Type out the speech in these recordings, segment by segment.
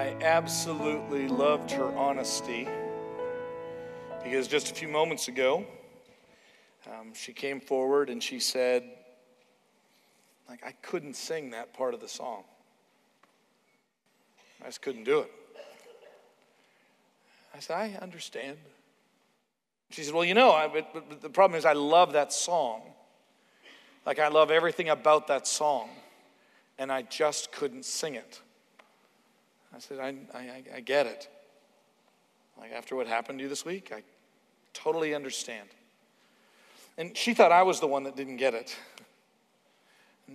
I absolutely loved her honesty because just a few moments ago, um, she came forward and she said, like, I couldn't sing that part of the song. I just couldn't do it. I said, I understand. She said, Well, you know, I, but, but the problem is I love that song. Like, I love everything about that song, and I just couldn't sing it. I said, I, I, I get it. Like, after what happened to you this week, I totally understand. And she thought I was the one that didn't get it.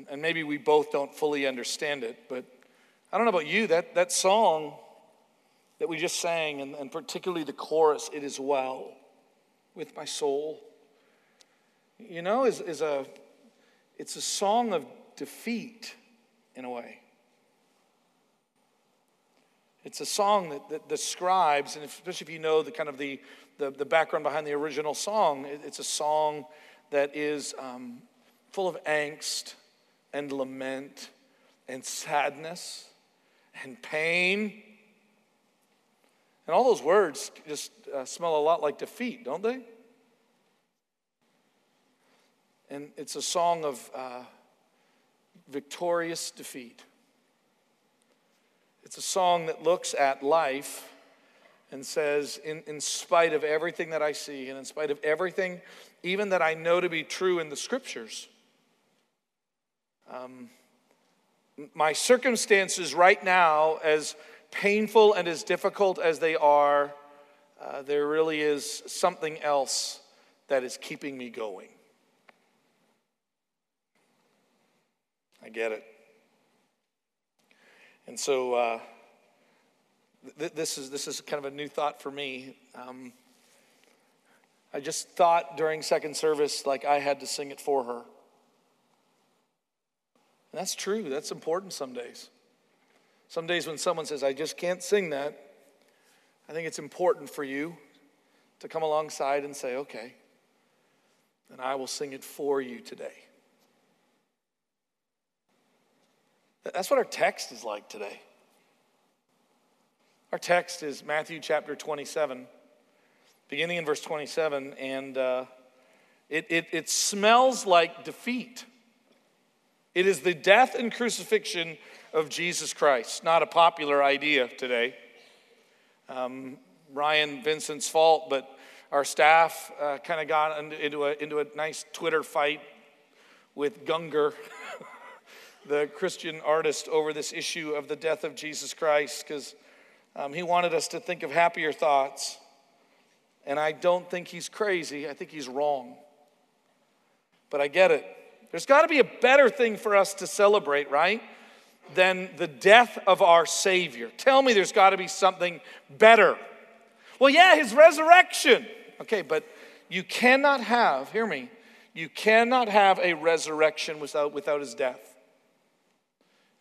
And, maybe we both don't fully understand it, but I don't know about you, that, that song that we just sang, and, and particularly the chorus, It Is Well with My Soul, you know, is, is a, it's a song of defeat in a way. It's a song that, that describes, and especially if you know the kind of the, the, the background behind the original song, it, it's a song that is um, full of angst and lament and sadness and pain. And all those words just uh, smell a lot like defeat, don't they? And it's a song of uh, victorious defeat. It's a song that looks at life and says, in, in spite of everything that I see, and in spite of everything, even that I know to be true in the scriptures, um, my circumstances right now, as painful and as difficult as they are, uh, there really is something else that is keeping me going. I get it. And so uh, th- this, is, this is kind of a new thought for me. Um, I just thought during second service like I had to sing it for her. And that's true. That's important some days. Some days when someone says, I just can't sing that, I think it's important for you to come alongside and say, okay, and I will sing it for you today. That's what our text is like today. Our text is Matthew chapter 27, beginning in verse 27, and uh, it, it, it smells like defeat. It is the death and crucifixion of Jesus Christ, not a popular idea today. Um, Ryan Vincent's fault, but our staff uh, kind of got into a, into a nice Twitter fight with Gungor. the Christian artist over this issue of the death of Jesus Christ because um, he wanted us to think of happier thoughts. And I don't think he's crazy, I think he's wrong. But I get it. There's got to be a better thing for us to celebrate, right? Than the death of our Savior. Tell me there's got to be something better. Well, yeah, his resurrection. Okay, but you cannot have, hear me, you cannot have a resurrection without, without his death.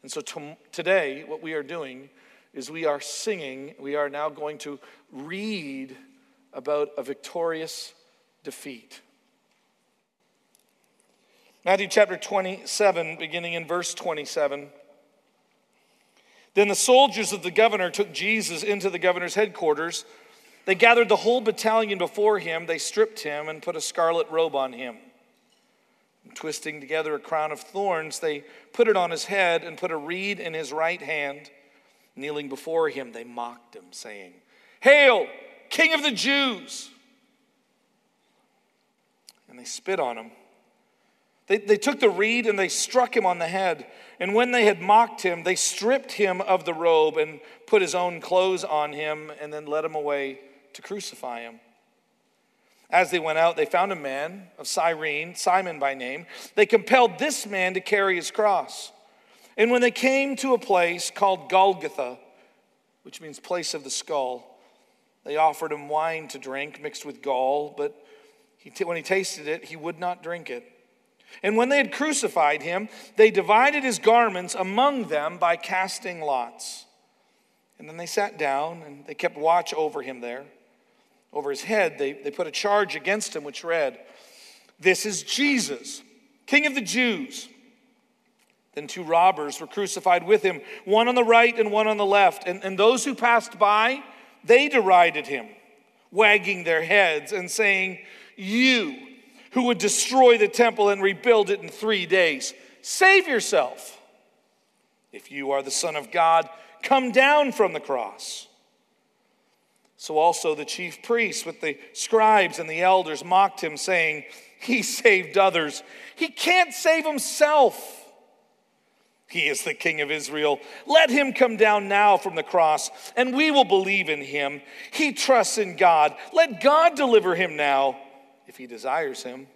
And so to, today, what we are doing is we are singing, we are now going to read about a victorious defeat. Matthew chapter 27, beginning in verse 27. Then the soldiers of the governor took Jesus into the governor's headquarters. They gathered the whole battalion before him. They stripped him and put a scarlet robe on him. Twisting together a crown of thorns, they put it on his head and put a reed in his right hand. Kneeling before him, they mocked him, saying, Hail, King of the Jews! And they spit on him. They, they took the reed and they struck him on the head. And when they had mocked him, they stripped him of the robe and put his own clothes on him and then led him away to crucify him. As they went out, they found a man of Cyrene, Simon by name. They compelled this man to carry his cross. And when they came to a place called Golgotha, which means place of the skull, they offered him wine to drink mixed with gall, but he, when he tasted it, he would not drink it. And when they had crucified him, they divided his garments among them by casting lots. And then they sat down and they kept watch over him there over his head, they, they put a charge against him which read, This is Jesus, King of the Jews. Then two robbers were crucified with him, one on the right and one on the left. And, and those who passed by, they derided him, wagging their heads and saying, You who would destroy the temple and rebuild it in three days, save yourself. If you are the Son of God, come down from the cross. So also the chief priests with the scribes and the elders mocked him, saying, He saved others. He can't save himself. He is the King of Israel. Let him come down now from the cross, and we will believe in him. He trusts in God. Let God deliver him now, if he desires him.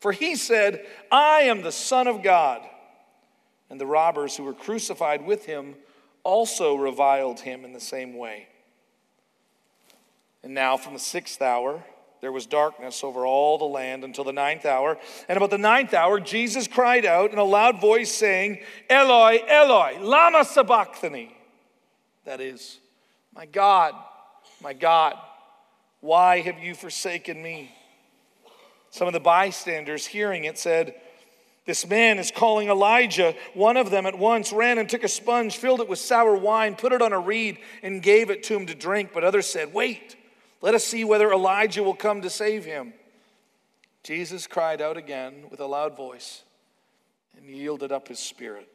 For he said, I am the Son of God. And the robbers who were crucified with him also reviled him in the same way. And now, from the sixth hour, there was darkness over all the land until the ninth hour. And about the ninth hour, Jesus cried out in a loud voice, saying, Eloi, Eloi, Lama Sabachthani. That is, My God, my God, why have you forsaken me? Some of the bystanders hearing it said, This man is calling Elijah. One of them at once ran and took a sponge, filled it with sour wine, put it on a reed, and gave it to him to drink. But others said, Wait let us see whether Elijah will come to save him. Jesus cried out again with a loud voice and yielded up his spirit.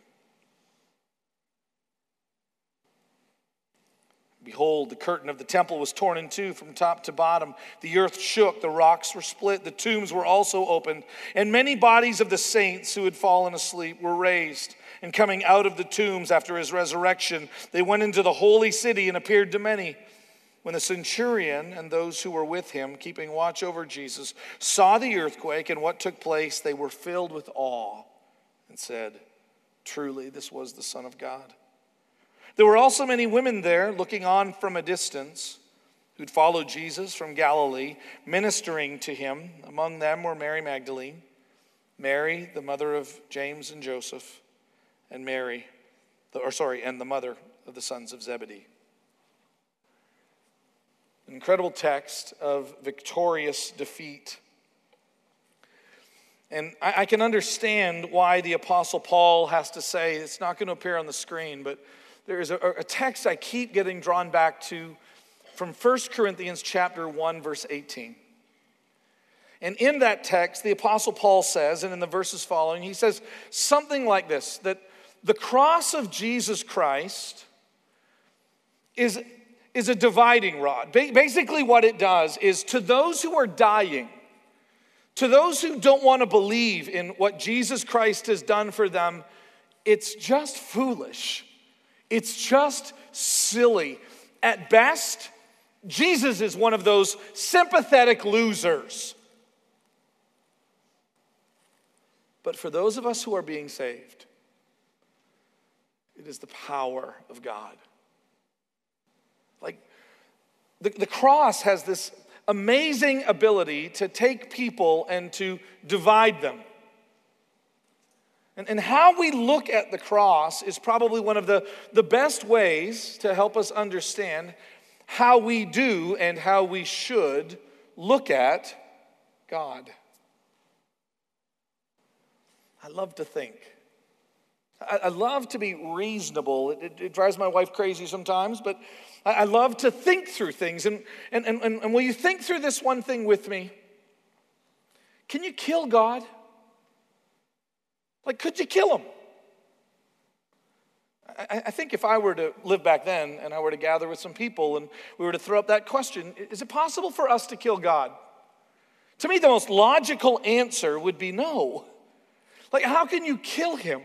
Behold, the curtain of the temple was torn in two from top to bottom. The earth shook, the rocks were split, the tombs were also opened, and many bodies of the saints who had fallen asleep were raised. And coming out of the tombs after his resurrection, they went into the holy city and appeared to many. When the centurion and those who were with him, keeping watch over Jesus, saw the earthquake and what took place, they were filled with awe and said, Truly, this was the Son of God. There were also many women there looking on from a distance who'd followed Jesus from Galilee, ministering to him. Among them were Mary Magdalene, Mary, the mother of James and Joseph, and Mary, or sorry, and the mother of the sons of Zebedee. Incredible text of victorious defeat. And I, I, can understand why the Apostle Paul has to say, it's not going to appear on the screen, but there is a, a text I keep getting drawn back to from 1 Corinthians chapter 1, verse 18. And in that text, the Apostle Paul says, and in the verses following, he says something like this that the cross of Jesus Christ is is a dividing rod. Basically, what it does is to those who are dying, to those who don't want to believe in what Jesus Christ has done for them, it's just foolish. It's just silly. At best, Jesus is one of those sympathetic losers. But for those of us who are being saved, it is the power of God. The, the cross has this amazing ability to take people and to divide them. And, and how we look at the cross is probably one of the, the best ways to help us understand how we do and how we should look at God. I love to think. I, I love to be reasonable. It, it, it drives my wife crazy sometimes, but I love to think through things. And, and, and, and will you think through this one thing with me? Can you kill God? Like, could you kill him? I, I think if I were to live back then and I were to gather with some people and we were to throw up that question is it possible for us to kill God? To me, the most logical answer would be no. Like, how can you kill him?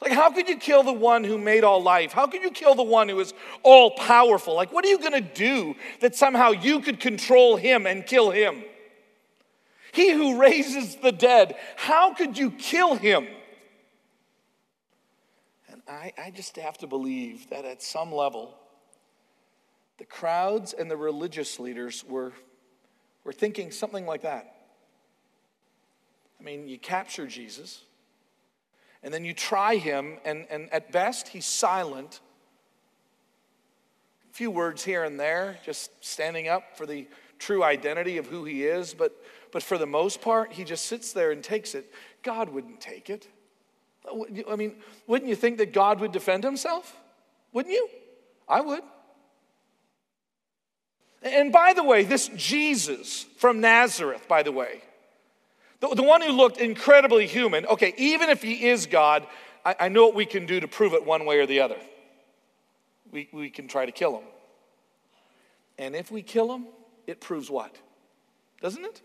Like, how could you kill the one who made all life? How could you kill the one who is all powerful? Like, what are you going to do that somehow you could control him and kill him? He who raises the dead, how could you kill him? And I, I just have to believe that at some level, the crowds and the religious leaders were, were thinking something like that. I mean, you capture Jesus and then you try him, and, and at best, he's silent. A few words here and there, just standing up for the true identity of who he is, but, but for the most part, he just sits there and takes it. God wouldn't take it. I mean, wouldn't you think that God would defend himself? Wouldn't you? I would. And by the way, this Jesus from Nazareth, by the way, the, the one who looked incredibly human, okay, even if he is God, I, I know what we can do to prove it one way or the other. We, we can try to kill him. And if we kill him, it proves what? Doesn't it?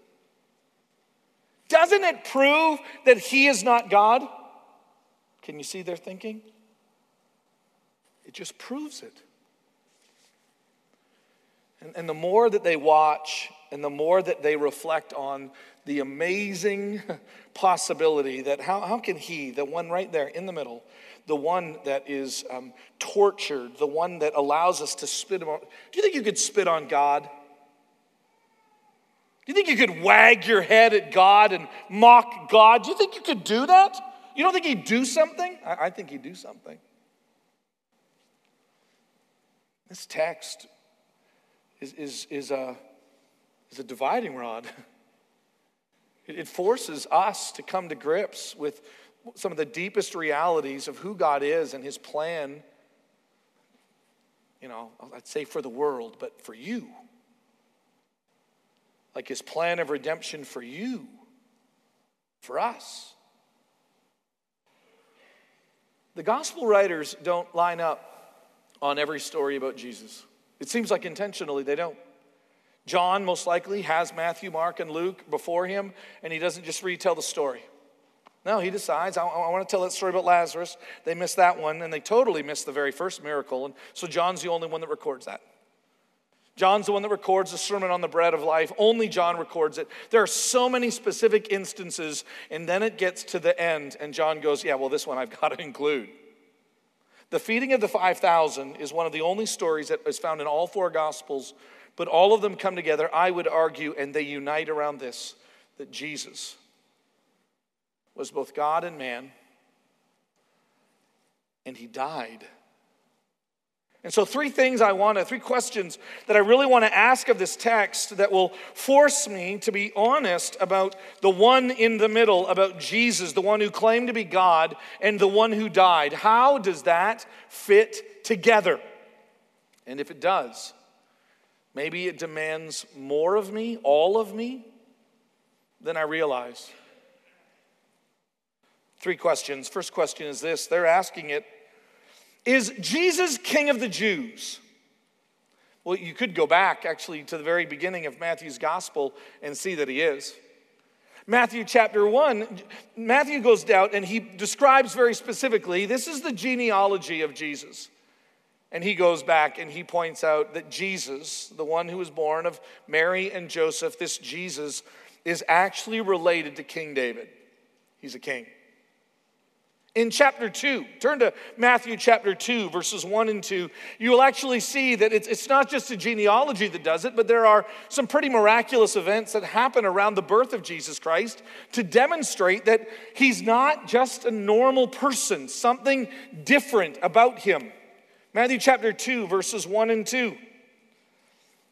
Doesn't it prove that he is not God? Can you see their thinking? It just proves it. And, and the more that they watch and the more that they reflect on the amazing possibility that how, how can he, the one right there in the middle, the one that is um, tortured, the one that allows us to spit on, do you think you could spit on God? Do you think you could wag your head at God and mock God? Do you think you could do that? You don't think he'd do something? I, I think he'd do something. This text is, is, is, a, is a dividing rod. It forces us to come to grips with some of the deepest realities of who God is and his plan, you know, I'd say for the world, but for you. Like his plan of redemption for you, for us. The gospel writers don't line up on every story about Jesus. It seems like intentionally they don't. John most likely has Matthew, Mark, and Luke before him, and he doesn't just retell the story. No, he decides, I, I want to tell that story about Lazarus. They missed that one, and they totally missed the very first miracle. And so John's the only one that records that. John's the one that records the Sermon on the Bread of Life. Only John records it. There are so many specific instances, and then it gets to the end, and John goes, Yeah, well, this one I've got to include. The feeding of the 5,000 is one of the only stories that is found in all four Gospels, but all of them come together, I would argue, and they unite around this that Jesus was both God and man, and he died and so, three things I want to, three questions that I really want to ask of this text that will force me to be honest about the one in the middle, about Jesus, the one who claimed to be God and the one who died. How does that fit together? And if it does, maybe it demands more of me, all of me, than I realize. Three questions. First question is this they're asking it is Jesus king of the Jews? Well, you could go back actually to the very beginning of Matthew's gospel and see that he is. Matthew chapter 1, Matthew goes down and he describes very specifically this is the genealogy of Jesus. And he goes back and he points out that Jesus, the one who was born of Mary and Joseph, this Jesus, is actually related to King David. He's a king. In chapter 2, turn to Matthew chapter 2, verses 1 and 2, you will actually see that it's, it's not just a genealogy that does it, but there are some pretty miraculous events that happen around the birth of Jesus Christ to demonstrate that he's not just a normal person, something different about him. Matthew chapter 2, verses 1 and 2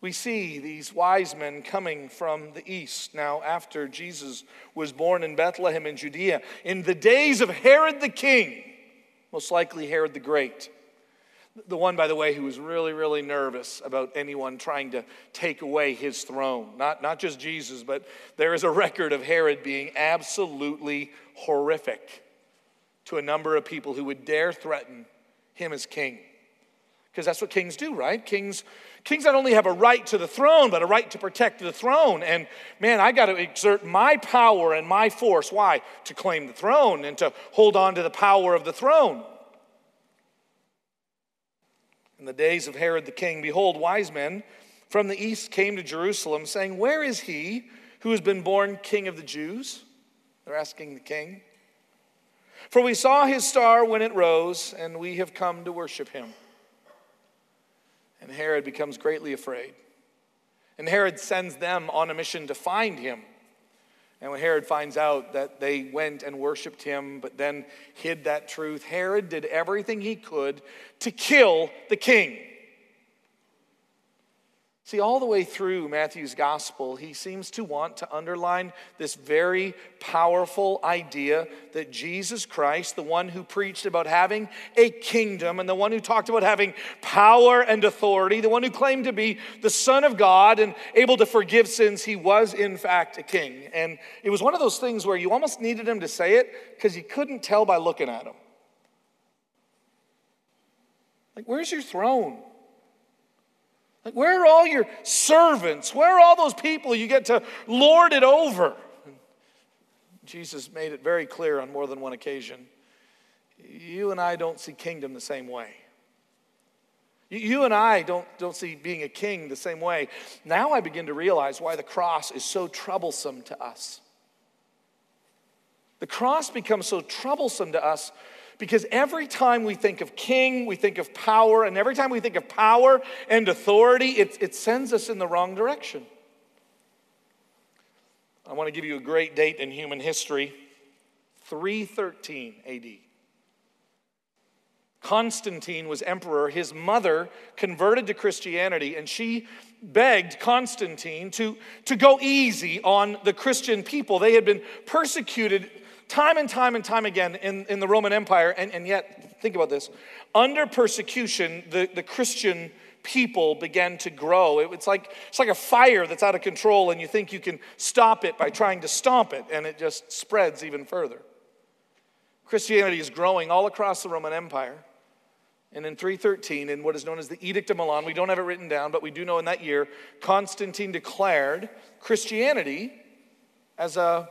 we see these wise men coming from the east now after Jesus was born in Bethlehem in Judea. In the days of Herod the king, most likely Herod the Great, the one, by the way, who was really, really nervous about anyone trying to take away his throne. Not, not just Jesus, but there is a record of Herod being absolutely horrific to a number of people who would dare threaten him as king. Because that's what kings do, right? Kings Kings not only have a right to the throne, but a right to protect the throne. And man, I got to exert my power and my force. Why? To claim the throne and to hold on to the power of the throne. In the days of Herod the king, behold, wise men from the east came to Jerusalem, saying, Where is he who has been born king of the Jews? They're asking the king. For we saw his star when it rose, and we have come to worship him. And Herod becomes greatly afraid. And Herod sends them on a mission to find him. And when Herod finds out that they went and worshiped him, but then hid that truth, Herod did everything he could to kill the king. See, all the way through Matthew's gospel, he seems to want to underline this very powerful idea that Jesus Christ, the one who preached about having a kingdom and the one who talked about having power and authority, the one who claimed to be the Son of God and able to forgive sins, he was in fact a king. And it was one of those things where you almost needed him to say it because you couldn't tell by looking at him. Like, where's your throne? Like, where are all your servants? Where are all those people you get to lord it over? And Jesus made it very clear on more than one occasion. You and I don't see kingdom the same way. You and I don't, don't see being a king the same way. Now I begin to realize why the cross is so troublesome to us. The cross becomes so troublesome to us because every time we think of king, we think of power, and every time we think of power and authority, it, it sends us in the wrong direction. I want to give you a great date in human history 313 AD. Constantine was emperor. His mother converted to Christianity, and she begged Constantine to, to go easy on the Christian people. They had been persecuted time and time and time again in, in the Roman Empire, and, and yet, think about this under persecution, the, the Christian people began to grow. It, it's, like, it's like a fire that's out of control, and you think you can stop it by trying to stomp it, and it just spreads even further. Christianity is growing all across the Roman Empire. And in 313, in what is known as the Edict of Milan, we don't have it written down, but we do know in that year, Constantine declared Christianity as a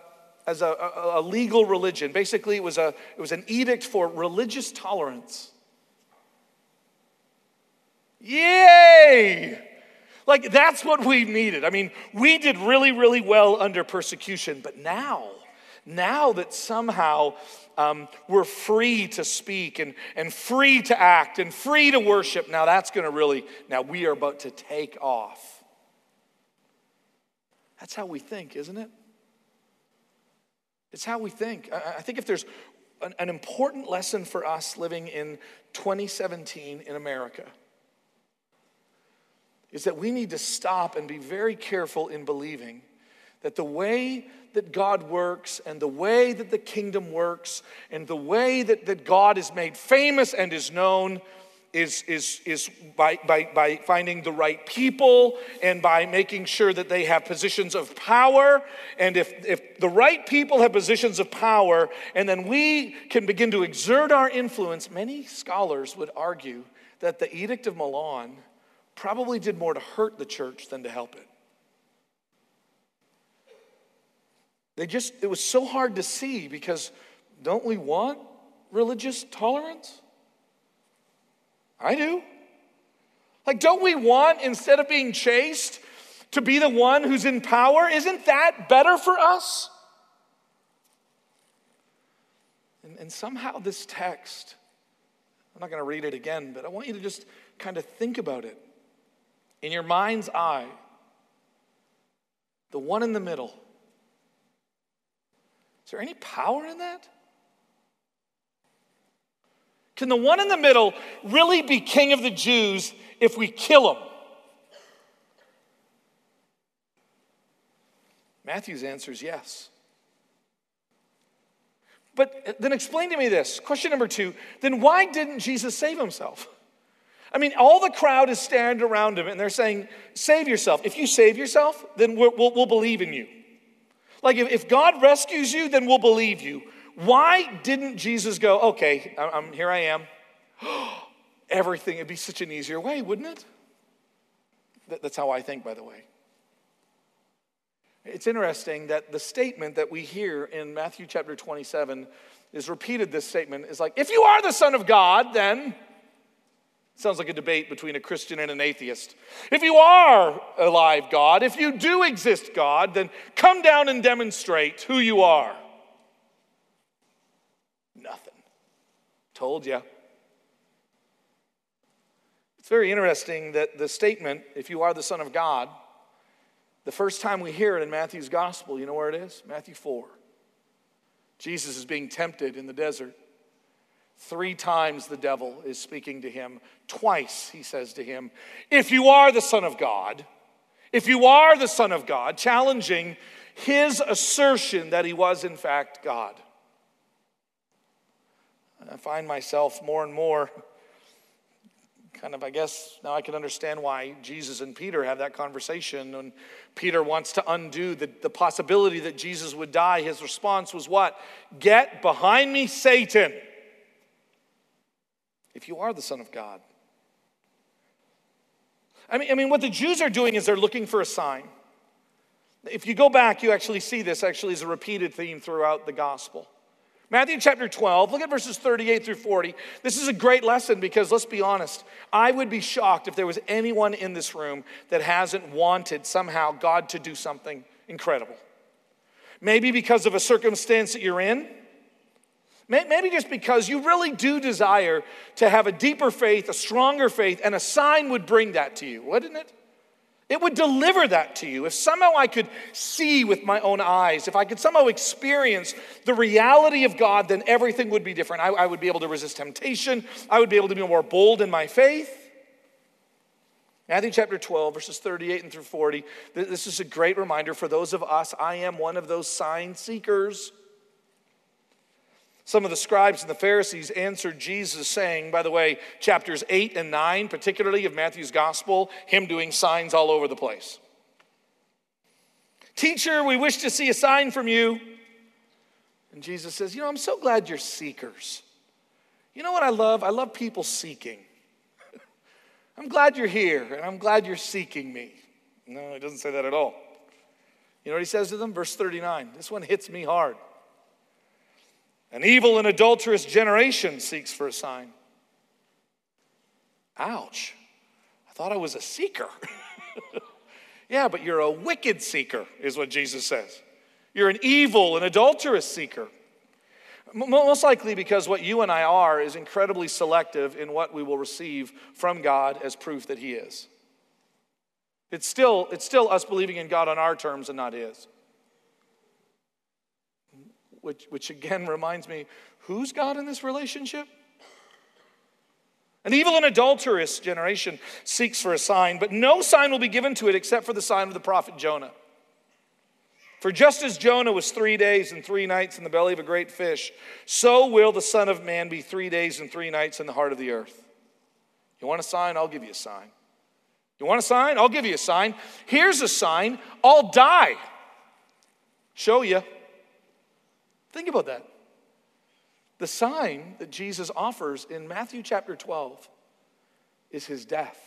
as a, a, a legal religion. Basically, it was, a, it was an edict for religious tolerance. Yay! Like, that's what we needed. I mean, we did really, really well under persecution, but now, now that somehow um, we're free to speak and, and free to act and free to worship, now that's going to really, now we are about to take off. That's how we think, isn't it? It's how we think. I think if there's an, an important lesson for us living in 2017 in America, is that we need to stop and be very careful in believing that the way that God works and the way that the kingdom works and the way that, that God is made famous and is known is, is, is by, by, by finding the right people and by making sure that they have positions of power. And if, if the right people have positions of power, and then we can begin to exert our influence, many scholars would argue that the Edict of Milan probably did more to hurt the church than to help it. They just, it was so hard to see because don't we want religious tolerance? I do. Like, don't we want, instead of being chased, to be the one who's in power? Isn't that better for us? And, and somehow, this text, I'm not going to read it again, but I want you to just kind of think about it. In your mind's eye, the one in the middle, is there any power in that? Can the one in the middle really be king of the Jews if we kill him? Matthew's answer is yes. But then explain to me this. Question number two then why didn't Jesus save himself? I mean, all the crowd is standing around him and they're saying, Save yourself. If you save yourself, then we'll, we'll, believe in you. Like, if, if God rescues you, then we'll believe you. Why didn't Jesus go, okay, I'm, here I am. Everything, it'd be such an easier way, wouldn't it? That's how I think, by the way. It's interesting that the statement that we hear in Matthew chapter 27 is repeated. This statement is like, if you are the Son of God, then. Sounds like a debate between a Christian and an atheist. If you are alive, God, if you do exist, God, then come down and demonstrate who you are. Nothing. Told you. It's very interesting that the statement, if you are the Son of God, the first time we hear it in Matthew's gospel, you know where it is? Matthew 4. Jesus is being tempted in the desert. Three times the devil is speaking to him. Twice he says to him, If you are the Son of God, If you are the Son of God, challenging his assertion that he was, in fact, God. I find myself more and more kind of, I guess, now I can understand why Jesus and Peter have that conversation. When Peter wants to undo the, the possibility that Jesus would die, his response was what? Get behind me, Satan. If you are the Son of God. I mean, I mean, what the Jews are doing is they're looking for a sign. If you go back, you actually see this actually is a repeated theme throughout the gospel. Matthew chapter 12, look at verses 38 through 40. This is a great lesson because let's be honest, I would be shocked if there was anyone in this room that hasn't wanted somehow God to do something incredible. Maybe because of a circumstance that you're in, maybe just because you really do desire to have a deeper faith, a stronger faith, and a sign would bring that to you, wouldn't it? It would deliver that to you. If somehow I could see with my own eyes, if I could somehow experience the reality of God, then everything would be different. I, I, would be able to resist temptation. I would be able to be more bold in my faith. Matthew chapter 12, verses 38 and through 40. This is a great reminder for those of us. I am one of those sign seekers. Some of the scribes and the Pharisees answered Jesus, saying, by the way, chapters 8 and 9, particularly of Matthew's gospel, him doing signs all over the place. Teacher, we wish to see a sign from you. And Jesus says, You know, I'm so glad you're seekers. You know what I love? I love people seeking. I'm glad you're here, and I'm glad you're seeking me. No, he doesn't say that at all. You know what he says to them? Verse 39. This one hits me hard. An evil and adulterous generation seeks for a sign. Ouch. I thought I was a seeker. yeah, but you're a wicked seeker, is what Jesus says. You're an evil and adulterous seeker. Most likely because what you and I are is incredibly selective in what we will receive from God as proof that He is. It's still, it's still us believing in God on our terms and not His which, which again reminds me who's God in this relationship? An evil and adulterous generation seeks for a sign, but no sign will be given to it except for the sign of the prophet Jonah. For just as Jonah was three days and three nights in the belly of a great fish, so will the Son of Man be three days and three nights in the heart of the earth. You want a sign? I'll give you a sign. You want a sign? I'll give you a sign. Here's a sign I'll die. Show you. Think about that. The sign that Jesus offers in Matthew chapter 12 is his death.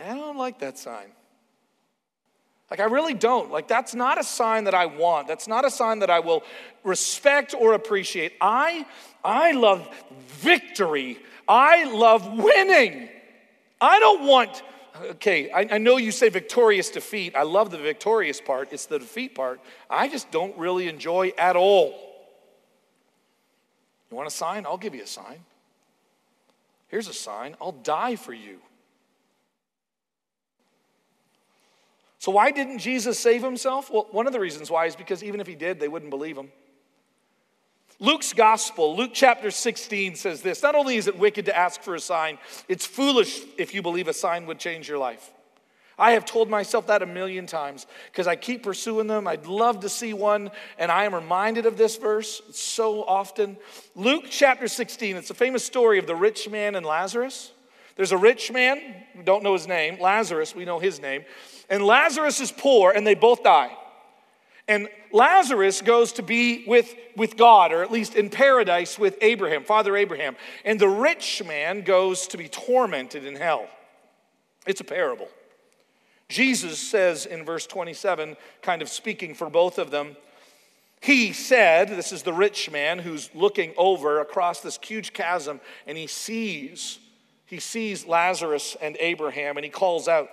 I don't like that sign. Like, I really don't. Like, that's not a sign that I want. That's not a sign that I will respect or appreciate. I, I love victory. I love winning. I don't want okay, I, I, know you say victorious defeat. I love the victorious part, it's the defeat part. I just don't really enjoy at all. You want a sign? I'll give you a sign. Here's a sign I'll die for you. So, why didn't Jesus save himself? Well, one of the reasons why is because even if he did, they wouldn't believe him. Luke's gospel, Luke chapter 16 says this Not only is it wicked to ask for a sign, it's foolish if you believe a sign would change your life. I have told myself that a million times because I keep pursuing them. I'd love to see one, and I am reminded of this verse so often. Luke chapter 16, it's a famous story of the rich man and Lazarus. There's a rich man, we don't know his name, Lazarus, we know his name, and Lazarus is poor, and they both die. And Lazarus goes to be with, with God, or at least in paradise with Abraham, Father Abraham. And the rich man goes to be tormented in hell. It's a parable. Jesus says in verse 27, kind of speaking for both of them, he said, This is the rich man who's looking over across this huge chasm, and he sees, he sees Lazarus and Abraham, and he calls out,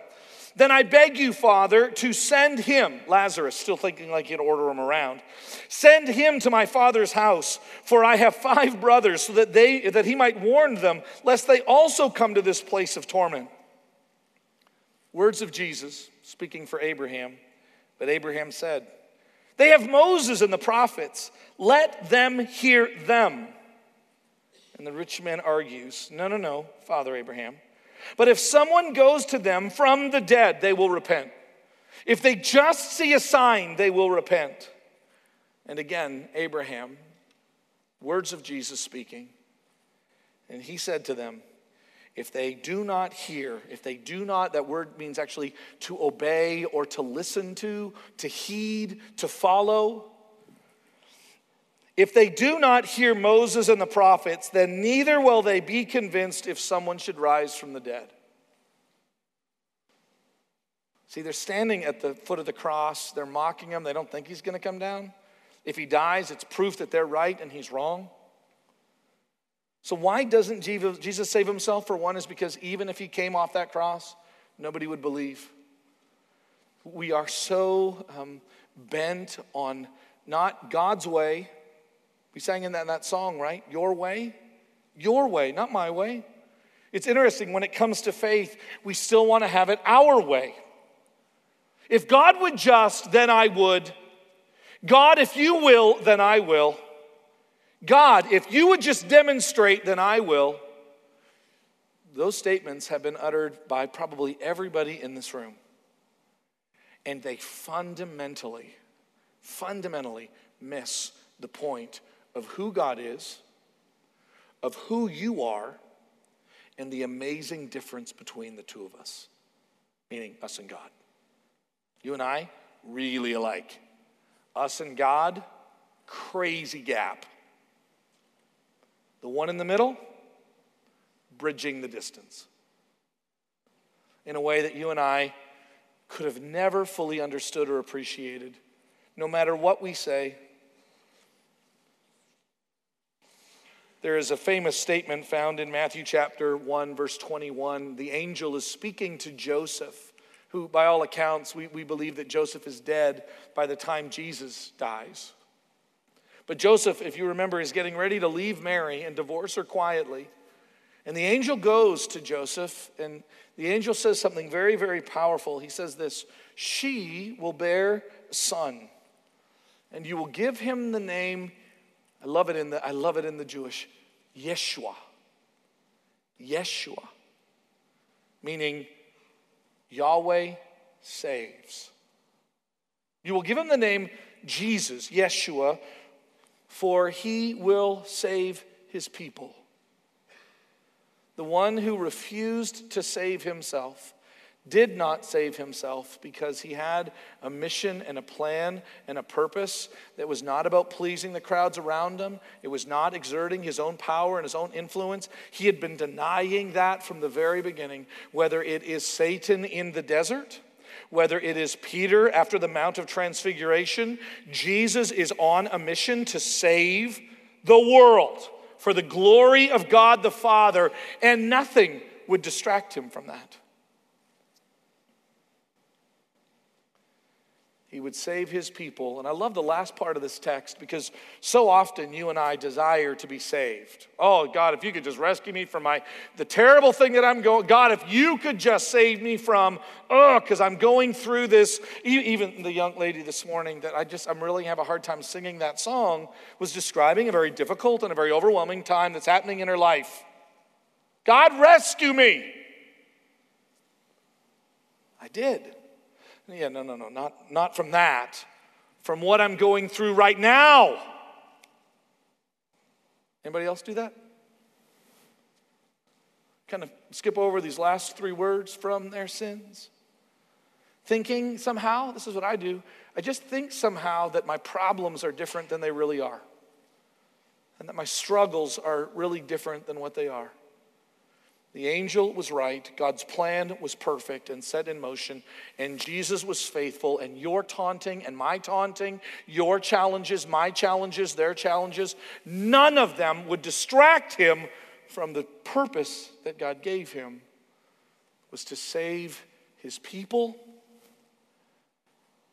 then I beg you, Father, to send him, Lazarus, still thinking like you'd order him around, send him to my father's house, for I have five brothers, so that, they, that he might warn them, lest they also come to this place of torment. Words of Jesus, speaking for Abraham. But Abraham said, They have Moses and the prophets. Let them hear them. And the rich man argues, No, no, no, Father Abraham. But if someone goes to them from the dead, they will repent. If they just see a sign, they will repent. And again, Abraham, words of Jesus speaking, and he said to them, if they do not hear, if they do not, that word means actually to obey or to listen to, to heed, to follow. If they do not hear Moses and the prophets, then neither will they be convinced if someone should rise from the dead. See, they're standing at the foot of the cross. They're mocking him. They don't think he's going to come down. If he dies, it's proof that they're right and he's wrong. So, why doesn't Jesus save himself? For one, is because even if he came off that cross, nobody would believe. We are so um, bent on not God's way. We sang in that, in that song, right? Your way. Your way, not my way. It's interesting when it comes to faith, we still want to have it our way. If God would just, then I would. God, if you will, then I will. God, if you would just demonstrate, then I will. Those statements have been uttered by probably everybody in this room. And they fundamentally, fundamentally miss the point of who God is, of who you are, and the amazing difference between the two of us, meaning us and God. You and I, really alike. Us and God, crazy gap. The one in the middle, bridging the distance in a way that you and I could have never fully understood or appreciated, no matter what we say. There is a famous statement found in Matthew chapter 1, verse 21. The angel is speaking to Joseph, who, by all accounts, we, we believe that Joseph is dead by the time Jesus dies. But Joseph, if you remember, is getting ready to leave Mary and divorce her quietly. And the angel goes to Joseph, and the angel says something very, very powerful. He says this She will bear a son, and you will give him the name, I love it in the, I love it in the Jewish, Yeshua. Yeshua, meaning Yahweh saves. You will give him the name Jesus, Yeshua, for he will save his people. The one who refused to save himself did not save himself because he had a mission and a plan and a purpose that was not about pleasing the crowds around him. It was not exerting his own power and his own influence. He had been denying that from the very beginning, whether it is Satan in the desert whether it is Peter after the Mount of Transfiguration, Jesus is on a mission to save the world for the glory of God the Father, and nothing would distract him from that. He would save his people. And I love the last part of this text because so often you and I desire to be saved. Oh, God, if you could just rescue me from my the terrible thing that I'm going, God, if you could just save me from, oh, because I'm going through this. Even the young lady this morning that I just I'm really have a hard time singing that song was describing a very difficult and a very overwhelming time that's happening in her life. God rescue me. I did. Yeah, no, no, no, not, not from that. From what I'm going through right now. Anybody else do that? Kind of skip over these last three words from their sins. Thinking somehow, this is what I do, I just think somehow that my problems are different than they really are. And that my struggles are really different than what they are. The angel was right, God's plan was perfect and set in motion, and Jesus was faithful. And your taunting and my taunting, your challenges, my challenges, their challenges, none of them would distract him from the purpose that God gave him was to save his people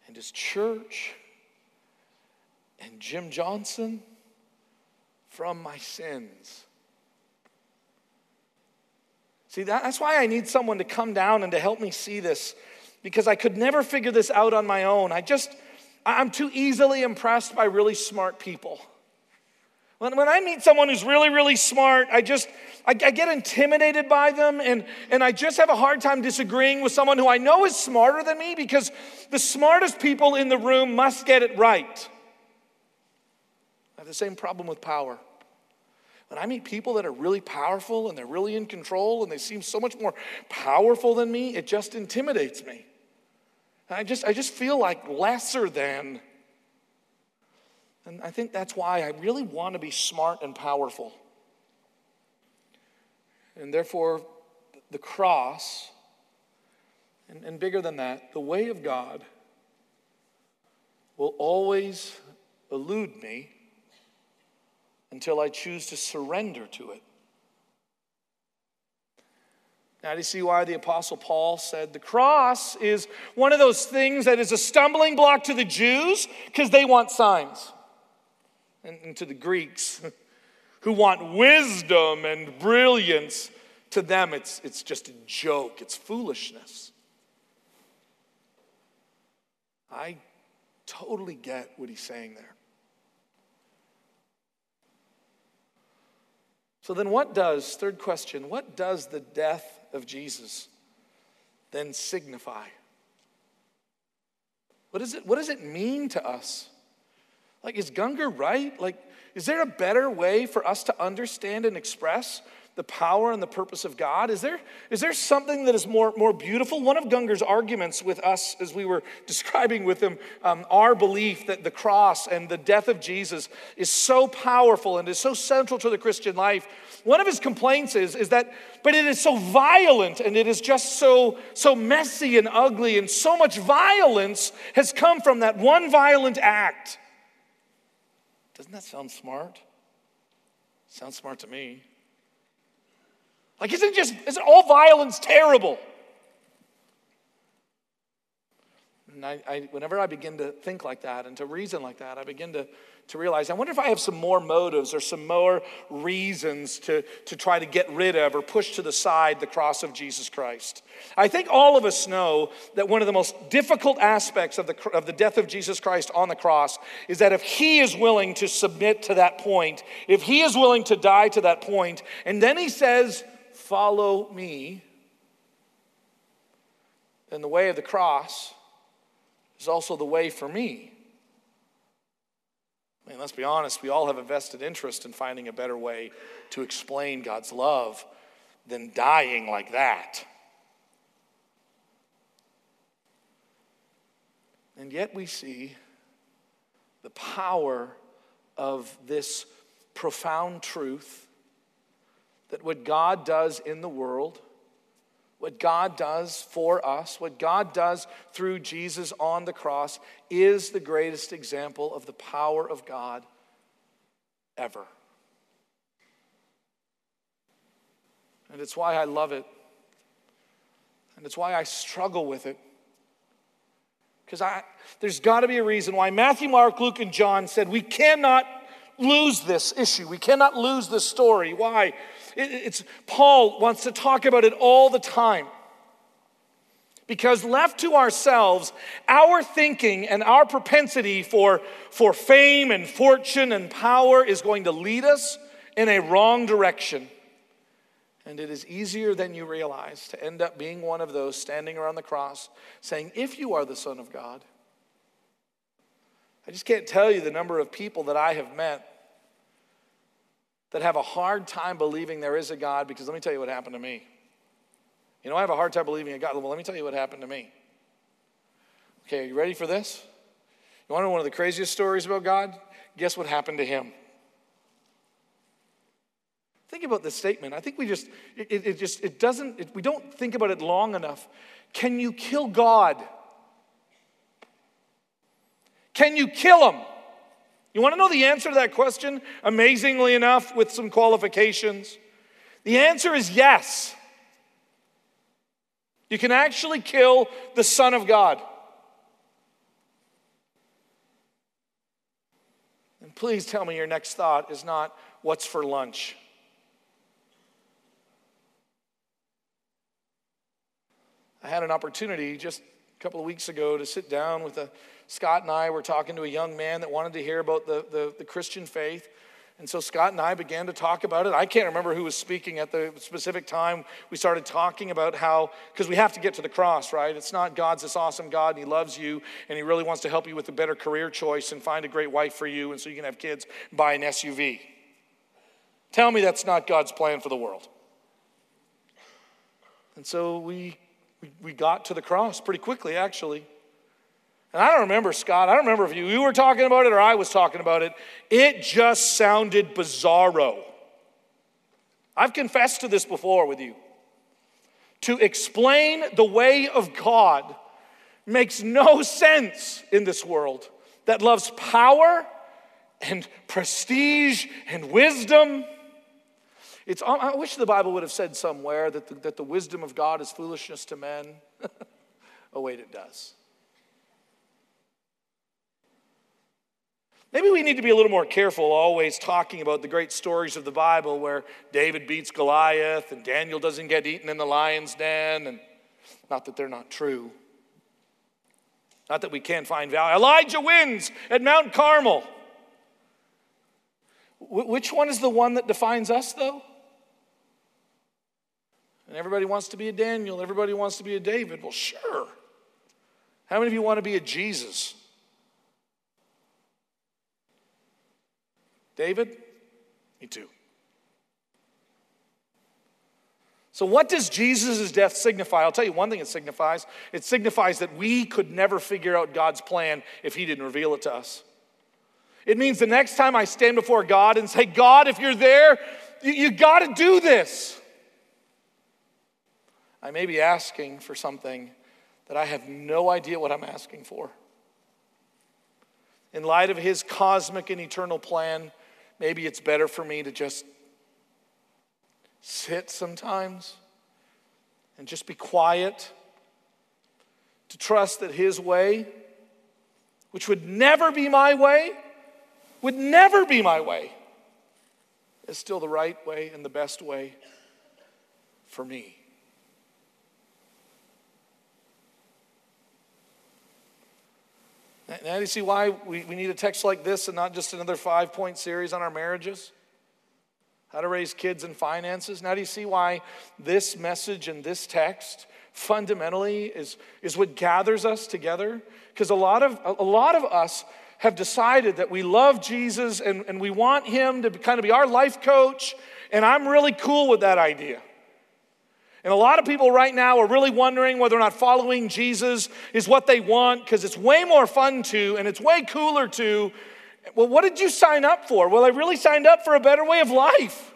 and his church and Jim Johnson from my sins. See, that's why I need someone to come down and to help me see this because I could never figure this out on my own. I just, I'm too easily impressed by really smart people. When, when I meet someone who's really, really smart, I just, I, I, get intimidated by them, and, and I just have a hard time disagreeing with someone who I know is smarter than me because the smartest people in the room must get it right. I have the same problem with power. When I meet people that are really powerful and they're really in control and they seem so much more powerful than me, it just intimidates me. And I just, I just feel like lesser than. And I think that's why I really want to be smart and powerful. And therefore, the cross, and, and bigger than that, the way of God will always elude me until I choose to surrender to it. Now, do you see why the Apostle Paul said the cross is one of those things that is a stumbling block to the Jews because they want signs, and, and to the Greeks who want wisdom and brilliance? To them, it's, it's just a joke, it's foolishness. I totally get what he's saying there. So then, what does, third question, what does the death of Jesus then signify? What, is it, what does it mean to us? Like, is Gungor right? Like, is there a better way for us to understand and express the power and the purpose of God? Is there, is there something that is more, more beautiful? One of Gungor's arguments with us, as we were describing with him, um, our belief that the cross and the death of Jesus is so powerful and is so central to the Christian life. One of his complaints is, is that, but it is so violent and it is just so, so messy and ugly, and so much violence has come from that one violent act. Doesn't that sound smart? Sounds smart to me. Like, isn't just, isn't all violence terrible? And I, I, whenever I begin to think like that and to reason like that, I begin to, to realize I wonder if I have some more motives or some more reasons to, to try to get rid of or push to the side the cross of Jesus Christ. I think all of us know that one of the most difficult aspects of the, of the death of Jesus Christ on the cross is that if he is willing to submit to that point, if he is willing to die to that point, and then he says, Follow me, then the way of the cross is also the way for me. I mean, let's be honest, we all have a vested interest in finding a better way to explain God's love than dying like that. And yet we see the power of this profound truth that what God does in the world, what God does for us, what God does through Jesus on the cross, is the greatest example of the power of God ever. And it's why I love it. And it's why I struggle with it. Because there's got to be a reason why Matthew, Mark, Luke, and John said we cannot lose this issue. We cannot lose this story. Why? It's Paul wants to talk about it all the time. Because left to ourselves, our thinking and our propensity for, for fame and fortune and power is going to lead us in a wrong direction. And it is easier than you realize to end up being one of those standing around the cross saying, If you are the Son of God. I just can't tell you the number of people that I have met that have a hard time believing there is a God because let me tell you what happened to me. You know, I have a hard time believing in God. Well, let me tell you what happened to me. Okay, are you ready for this? You want to know one of the craziest stories about God? Guess what happened to him? Think about this statement. I think we just, it, it just, it doesn't, it, we don't think about it long enough. Can you kill God? Can you kill him? You want to know the answer to that question? Amazingly enough, with some qualifications. The answer is yes. You can actually kill the Son of God. And please tell me your next thought is not what's for lunch. I had an opportunity just a couple of weeks ago to sit down with a Scott and I were talking to a young man that wanted to hear about the, the, the Christian faith. And so Scott and I began to talk about it. I can't remember who was speaking at the specific time. We started talking about how, because we have to get to the cross, right? It's not God's this awesome God and He loves you and He really wants to help you with a better career choice and find a great wife for you and so you can have kids, and buy an SUV. Tell me that's not God's plan for the world. And so we, we got to the cross pretty quickly, actually. And I don't remember, Scott, I don't remember if you, you were talking about it or I was talking about it. It just sounded bizarro. I've confessed to this before with you. To explain the way of God makes no sense in this world that loves power and prestige and wisdom. It's, I wish the Bible would have said somewhere that the, that the wisdom of God is foolishness to men. oh, wait, it does. Maybe we need to be a little more careful always talking about the great stories of the Bible where David beats Goliath and Daniel doesn't get eaten in the lion's den, and not that they're not true. Not that we can't find value. Elijah wins at Mount Carmel. which one is the one that defines us, though? And everybody wants to be a Daniel, everybody wants to be a David. Well, sure. How many of you want to be a Jesus? David? Me too. So, what does Jesus' death signify? I'll tell you one thing it signifies it signifies that we could never figure out God's plan if He didn't reveal it to us. It means the next time I stand before God and say, God, if you're there, you, you got to do this. I may be asking for something that I have no idea what I'm asking for. In light of His cosmic and eternal plan, Maybe it's better for me to just sit sometimes and just be quiet, to trust that His way, which would never be my way, would never be my way, is still the right way and the best way for me. Now, do you see why we, we need a text like this and not just another five point series on our marriages? How to raise kids and finances. Now, do you see why this message and this text fundamentally is, is what gathers us together? Because a lot of a lot of us have decided that we love Jesus and, and we want him to kind of be our life coach, and I'm really cool with that idea. And a lot of people right now are really wondering whether or not following Jesus is what they want because it's way more fun to and it's way cooler to. Well, what did you sign up for? Well, I really signed up for a better way of life.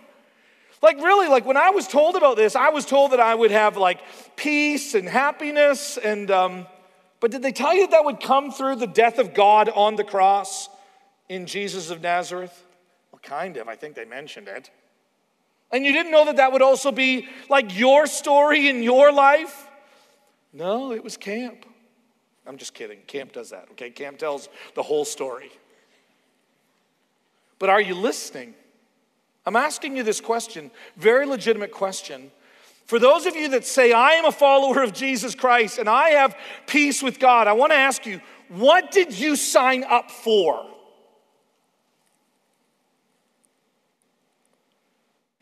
Like, really, like when I was told about this, I was told that I would have like peace and happiness. And, um, but did they tell you that, that would come through the death of God on the cross in Jesus of Nazareth? Well, kind of. I think they mentioned it. And you didn't know that that would also be like your story in your life? No, it was camp. I'm just kidding. Camp does that, okay? Camp tells the whole story. But are you listening? I'm asking you this question, very legitimate question. For those of you that say, I am a follower of Jesus Christ and I have peace with God, I want to ask you, what did you sign up for?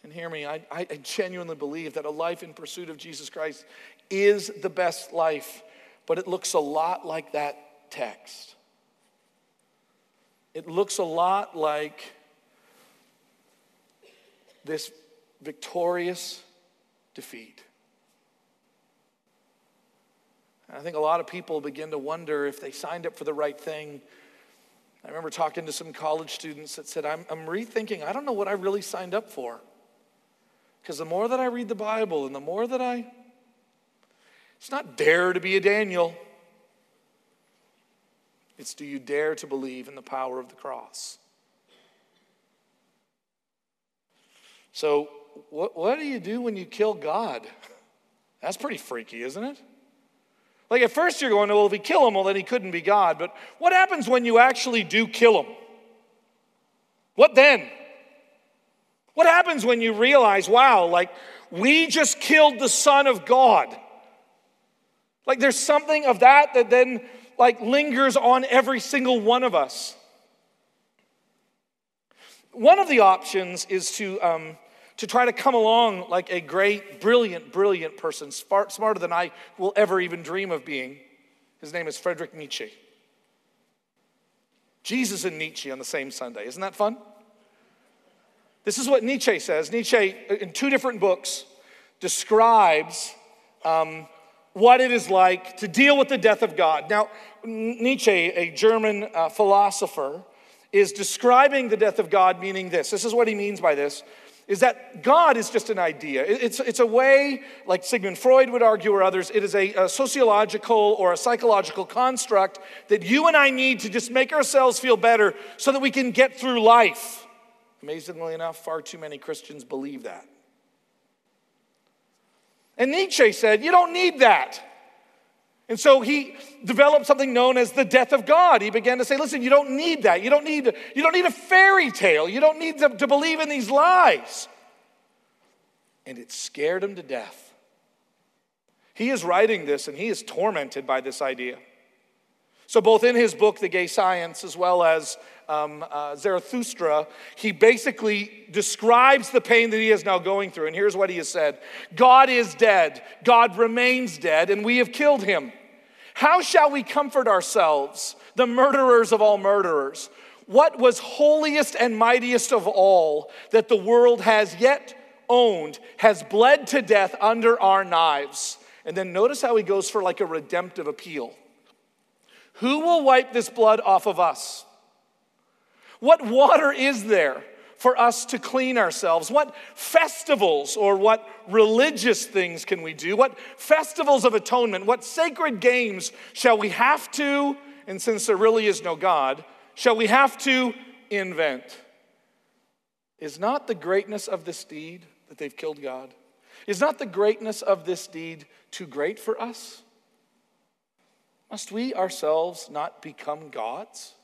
And hear me, I, I genuinely believe that a life in pursuit of Jesus Christ is the best life, but it looks a lot like that text. It looks a lot like this victorious defeat. And I think a lot of people begin to wonder if they signed up for the right thing. I remember talking to some college students that said, I'm, I'm rethinking, I don't know what I really signed up for. Because the more that I read the Bible and the more that I, it's not dare to be a Daniel, it's do you dare to believe in the power of the cross? So, what, what do you do when you kill God? That's pretty freaky, isn't it? Like at first you're going, well, if we kill him, well, then he couldn't be God. But what happens when you actually do kill him? What then? What happens when you realize, wow, like we just killed the Son of God? Like there's something of that that then like lingers on every single one of us. one of the options is to, um, to try to come along like a great, brilliant, brilliant person, far, smarter than I will ever even dream of being. His name is Friedrich Nietzsche. Jesus and Nietzsche on the same Sunday. Isn't that fun? This is what Nietzsche says. Nietzsche, in two different books, describes um, what it is like to deal with the death of God. Now, Nietzsche, a German uh, philosopher, is describing the death of God, meaning this. This is what he means by this is that God is just an idea. It's, it's a way, like Sigmund Freud would argue or others, it is a, a, sociological or a psychological construct that you and I need to just make ourselves feel better so that we can get through life. Amazingly enough, far too many Christians believe that. And Nietzsche said, You don't need that. And so he developed something known as the death of God. He began to say, listen, you don't need that. You don't need, you don't need a fairy tale. You don't need to, to believe in these lies. And it scared him to death. He is writing this and he is tormented by this idea. So, both in his book, The Gay Science, as well as um, uh, Zarathustra, he basically describes the pain that he is now going through. And here's what he has said God is dead, God remains dead, and we have killed him. How shall we comfort ourselves, the murderers of all murderers? What was holiest and mightiest of all that the world has yet owned has bled to death under our knives? And then notice how he goes for like a redemptive appeal. Who will wipe this blood off of us? What water is there for us to clean ourselves? What festivals or what religious things can we do? What festivals of atonement? What sacred games shall we have to, and since there really is no God, shall we have to invent? Is not the greatness of this deed that they've killed God? Is not the greatness of this deed too great for us? Must we ourselves not become gods?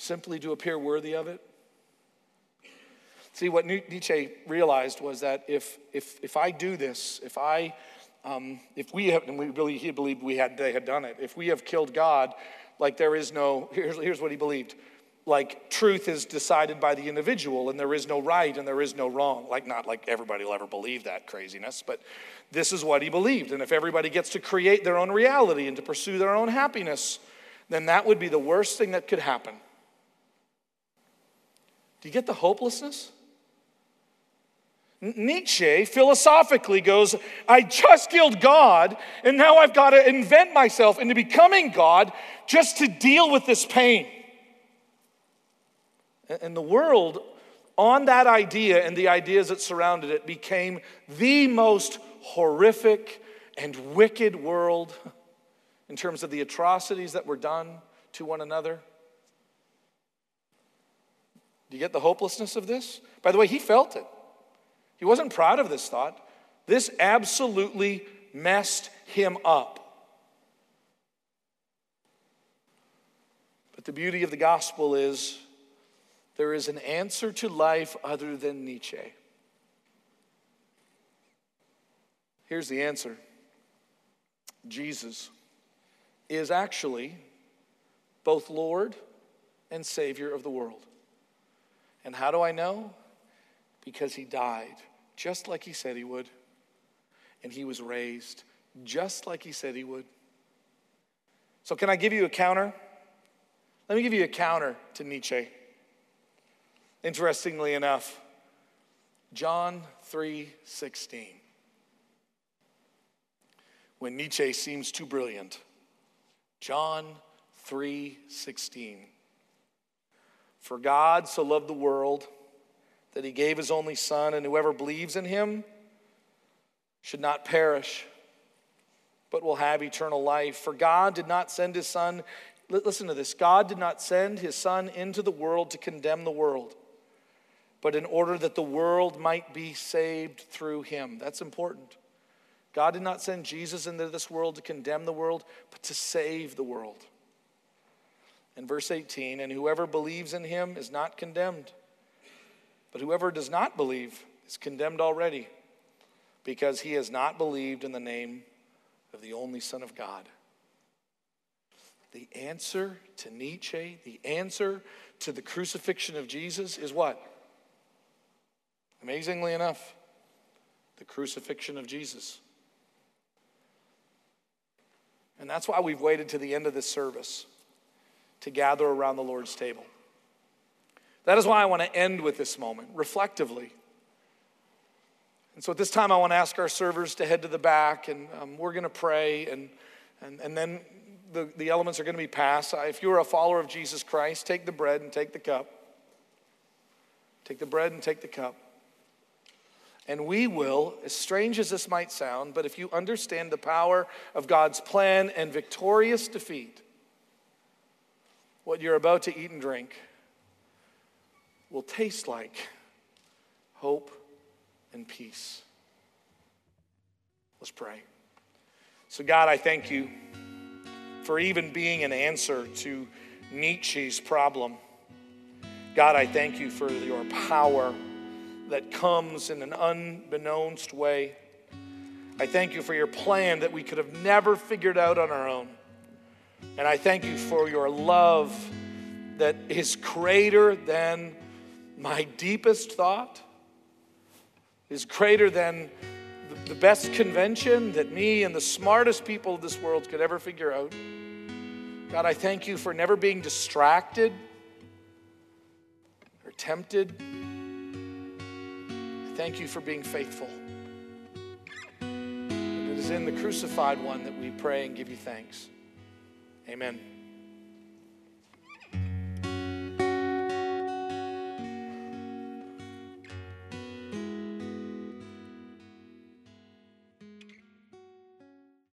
Simply to appear worthy of it? See, what Nietzsche realized was that if, if, if I do this, if I, um, if we have, and we really, he believed we had, they had done it, if we have killed God, like there is no, here's, here's what he believed, like truth is decided by the individual and there is no right and there is no wrong. Like, not like everybody will ever believe that craziness, but this is what he believed. And if everybody gets to create their own reality and to pursue their own happiness, then that would be the worst thing that could happen. Do you get the hopelessness? Nietzsche philosophically goes, I just killed God, and now I've got to invent myself into becoming God just to deal with this pain. And the world, on that idea and the ideas that surrounded it, became the most horrific and wicked world in terms of the atrocities that were done to one another. Do you get the hopelessness of this? By the way, he felt it. He wasn't proud of this thought. This absolutely messed him up. But the beauty of the gospel is there is an answer to life other than Nietzsche. Here's the answer Jesus is actually both Lord and Savior of the world. And how do I know? Because he died just like he said he would, and he was raised just like he said he would. So, can I give you a counter? Let me give you a counter to Nietzsche. Interestingly enough, John 3:16. When Nietzsche seems too brilliant, John 3:16. For God so loved the world that he gave his only Son, and whoever believes in him should not perish, but will have eternal life. For God did not send his Son, listen to this God did not send his Son into the world to condemn the world, but in order that the world might be saved through him. That's important. God did not send Jesus into this world to condemn the world, but to save the world in verse 18, and whoever believes in him is not condemned. But whoever does not believe is condemned already, because he has not believed in the name of the only Son of God. The answer to Nietzsche, the answer to the crucifixion of Jesus is what? Amazingly enough, the crucifixion of Jesus. And that's why we've waited to the end of this service to gather around the Lord's table. That is why I want to end with this moment reflectively. And so at this time, I want to ask our servers to head to the back, and um, we're going to pray, and, and, and then the, the elements are going to be passed. If you're a follower of Jesus Christ, take the bread and take the cup. Take the bread and take the cup. And we will, as strange as this might sound, but if you understand the power of God's plan and victorious defeat, what you're about to eat and drink will taste like hope and peace. Let's pray. So, God, I thank you for even being an answer to Nietzsche's problem. God, I thank you for your power that comes in an unbeknownst way. I thank you for your plan that we could have never figured out on our own. And I thank you for your love that is greater than my deepest thought, is greater than the best convention that me and the smartest people of this world could ever figure out. God, I thank you for never being distracted or tempted. I thank you for being faithful. And it is in the crucified one that we pray and give you thanks. Amen.